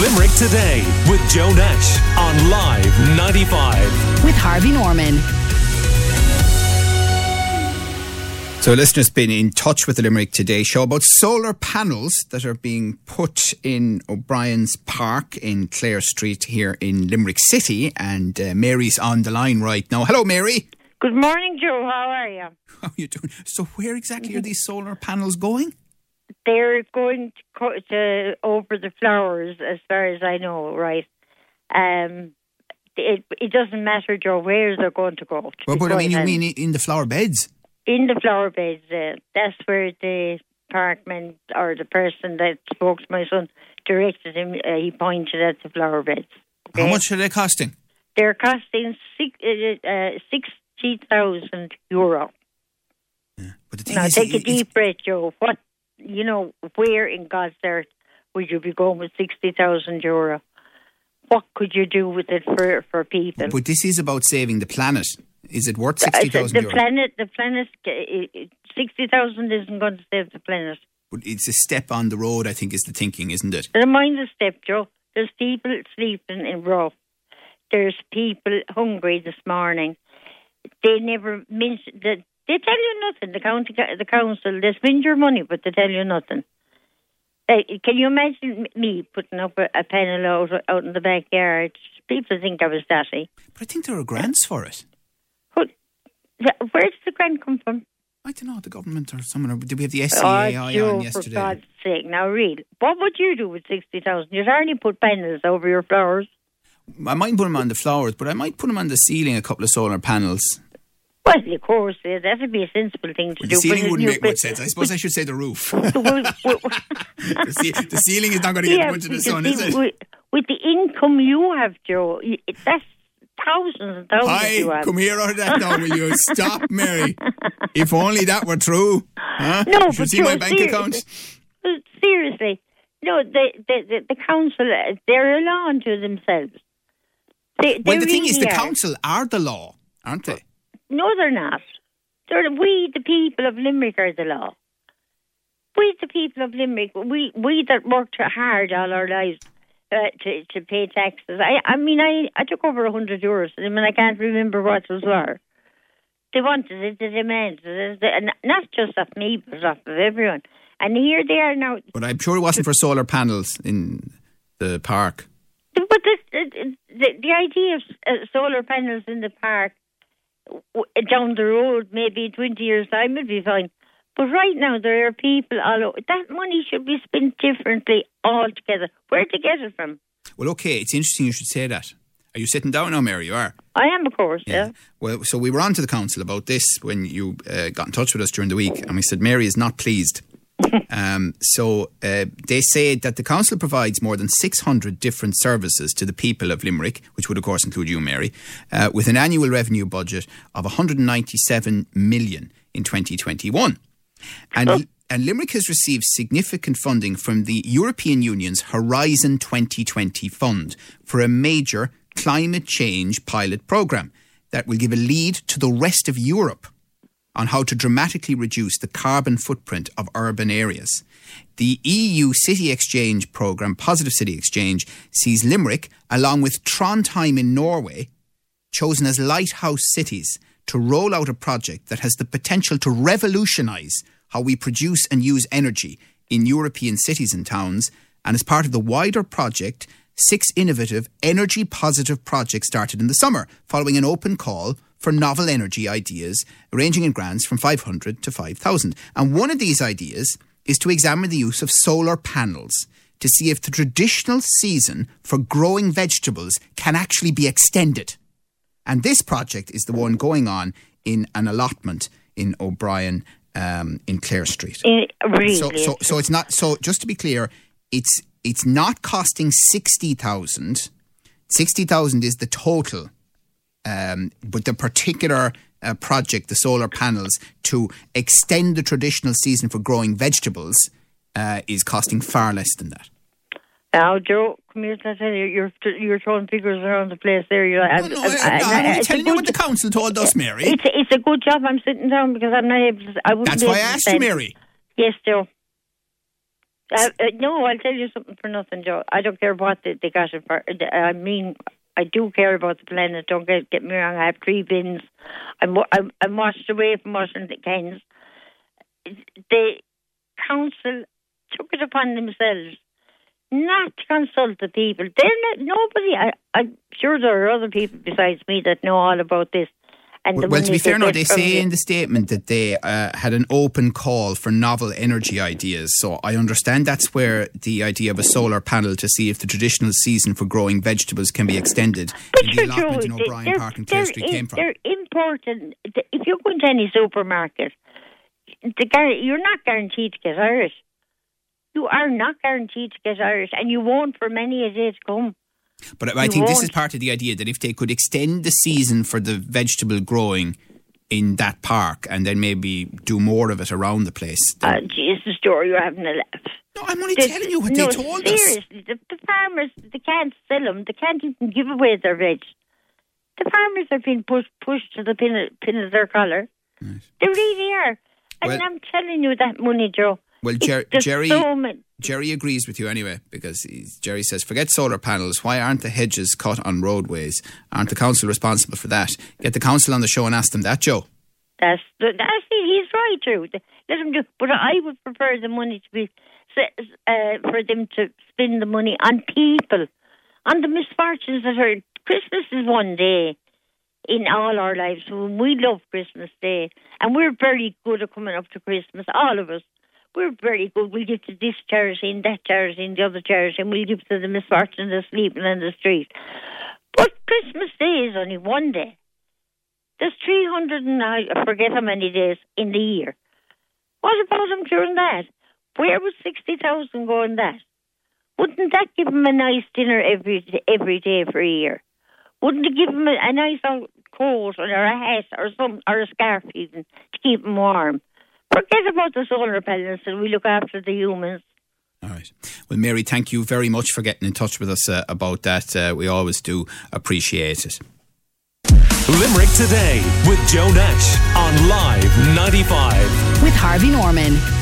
Limerick Today with Joe Nash on Live 95. with Harvey Norman. So, a listener's been in touch with the Limerick Today show about solar panels that are being put in O'Brien's Park in Clare Street here in Limerick City. And uh, Mary's on the line right now. Hello, Mary. Good morning, Joe. How are you? How are you doing? So, where exactly are these solar panels going? They're going to, to over the flowers, as far as I know, right? Um, it it doesn't matter, Joe, where they're going to go. Well, but I mean, you mean in the flower beds? in the flower beds? Uh, that's where the parkman or the person that spoke to my son directed him. Uh, he pointed at the flower beds. How much are they costing? They're costing six, uh, uh, sixty thousand euro. Yeah. But the thing Now is, take a deep breath, Joe. What you know? Where in God's earth would you be going with sixty thousand euro? What could you do with it for for people? but this is about saving the planet. Is it worth Uh, sixty the, the euro? planet, the planet, uh, sixty thousand isn't going to save the planet. But it's a step on the road. I think is the thinking, isn't it? Never mind the step, Joe. There's people sleeping in row. There's people hungry this morning. They never mention that. They tell you nothing. The county, the council, they spend your money, but they tell you nothing. Uh, can you imagine me putting up a, a panel out out in the backyard? People think I was datty. But I think there are grants for it. Who, where does the grant come from? I don't know the government or someone. Did we have the Oh, SEAI Joe, on for yesterday? God's sake! Now, real. What would you do with sixty thousand? You'd hardly put panels over your flowers. I might put them on the flowers, but I might put them on the ceiling. A couple of solar panels. Well, of course, yeah, that would be a sensible thing to The do. The ceiling wouldn't make much sense. I suppose I should say the roof. Well, well, the, ce- the ceiling is not going to get yeah, much of the sun, is it? With, with the income you have, Joe, that's thousands and thousands Hi, come here out of that now, will you? Stop, Mary. If only that were true. Huh? No, you should but see my bank seriously. account. Seriously, no, the the, the, council, uh, they're a law unto themselves. They, Well, the thing is, really the are. council are the law, aren't they? No, they're not. They're, we, the people of Limerick, are the law. We, the people of Limerick, we, we that worked hard all our lives uh, to, to pay taxes. I, I mean, I, I took over a hundred euros. I mean, I can't remember what those were. They wanted it, they demanded it, and not just of me, but off of everyone. And here they are now. But I'm sure it wasn't for solar panels in the park. But the, the, the, idea of uh, solar panels in the park down the road, maybe in 20 years' time, would be fine. But right now, there are people all over. That money should be spent differently altogether. Where to get it from? Well, okay, it's interesting you should say that. Are you sitting down now, Mary? You are. I am, of course, yeah. Well, so we were on to the council about this when you uh, got in touch with us during the week, and we said Mary is not pleased. um, so uh, they say that the council provides more than 600 different services to the people of Limerick, which would of course include you, Mary, uh, with an annual revenue budget of 197 million in 2021. And, and Limerick has received significant funding from the European Union's Horizon 2020 fund for a major climate change pilot programme that will give a lead to the rest of Europe on how to dramatically reduce the carbon footprint of urban areas. The EU City Exchange programme, Positive City Exchange, sees Limerick, along with Trondheim in Norway, chosen as lighthouse cities to roll out a project that has the potential to revolutionise how we produce and use energy in European cities and towns. And as part of the wider project, six innovative energy positive projects started in the summer, following an open call for novel energy ideas, ranging in grants from 500 to 5,000. And one of these ideas is to examine the use of solar panels to see if the traditional season for growing vegetables can actually be extended. And this project is the one going on in an allotment in O'Brien um, in Clare Street. Eh, really. So, so, so it's not. So, just to be clear, it's it's not costing sixty thousand. Sixty thousand is the total, um, but the particular uh, project, the solar panels, to extend the traditional season for growing vegetables, uh, is costing far less than that. Now, Joe, come here. I tell you, you're you're throwing figures around the place there. You're, No, no, I, am only it's a telling you what the council told us, Mary. It's a, it's a good job I'm sitting down because I'm not able to. I wouldn't That's why I asked you. Mary. Yes, Joe. Uh, uh, no, I'll tell you something for nothing, Joe. I don't care what they, they got it for. I mean, I do care about the planet. Don't get get me wrong. I have three bins. I'm I'm, I'm washed away from washing the cans. The council took it upon themselves not to consult the people. They're not, nobody. I, I'm sure there are other people besides me that know all about this. And well, well to be fair, no, they say in the statement that they uh, had an open call for novel energy ideas. So I understand that's where the idea of a solar panel to see if the traditional season for growing vegetables can be extended but in the allotment in O'Brien Park and Clare Street came from. They're important. If you go into any supermarket, the, you're not guaranteed to get Irish. You are not guaranteed to get Irish, and you won't for many a day to come. But I think this is part of the idea that if they could extend the season for the vegetable growing in that park and then maybe do more of it around the place. Uh, Jesus, story you're having a laugh. No, I'm only the, telling you what no, they told seriously, us. Seriously, the, the, farmers, they can't sell them. They can't even give away their veg. The farmers are being pushed, pushed to the pin of, pin of their collar. Right. They really are. And well, I'm telling you that money, Joe. Well, Jer- Jerry, so Jerry agrees with you anyway because Jerry says, forget solar panels. Why aren't the hedges cut on roadways? Aren't the council responsible for that? Get the council on the show and ask them that, Joe. That's that's he's right too. Let him do. But I would prefer the money to be uh, for them to spend the money on people, on the misfortunes that are. Christmas is one day in all our lives. We love Christmas Day, and we're very good at coming up to Christmas, all of us we're very good. We'll give to this charity and that charity and the other charity, and we'll give to the misfortunes that's sleeping in the street. But Christmas Day is only one day. There's 300 and I forget how many days in the year. What about them during that? Where would 60,000 go in that? Wouldn't that give them a nice dinner every every day for a year? Wouldn't it give them a, a nice coat or a hat or some or a scarf even to keep them warm? Forget about the solar panels and we look after the humans. All right. Well, Mary, thank you very much for getting in touch with us uh, about that. Uh, we always do appreciate it. Limerick Today with Joe Nash on Live 95. With Harvey Norman.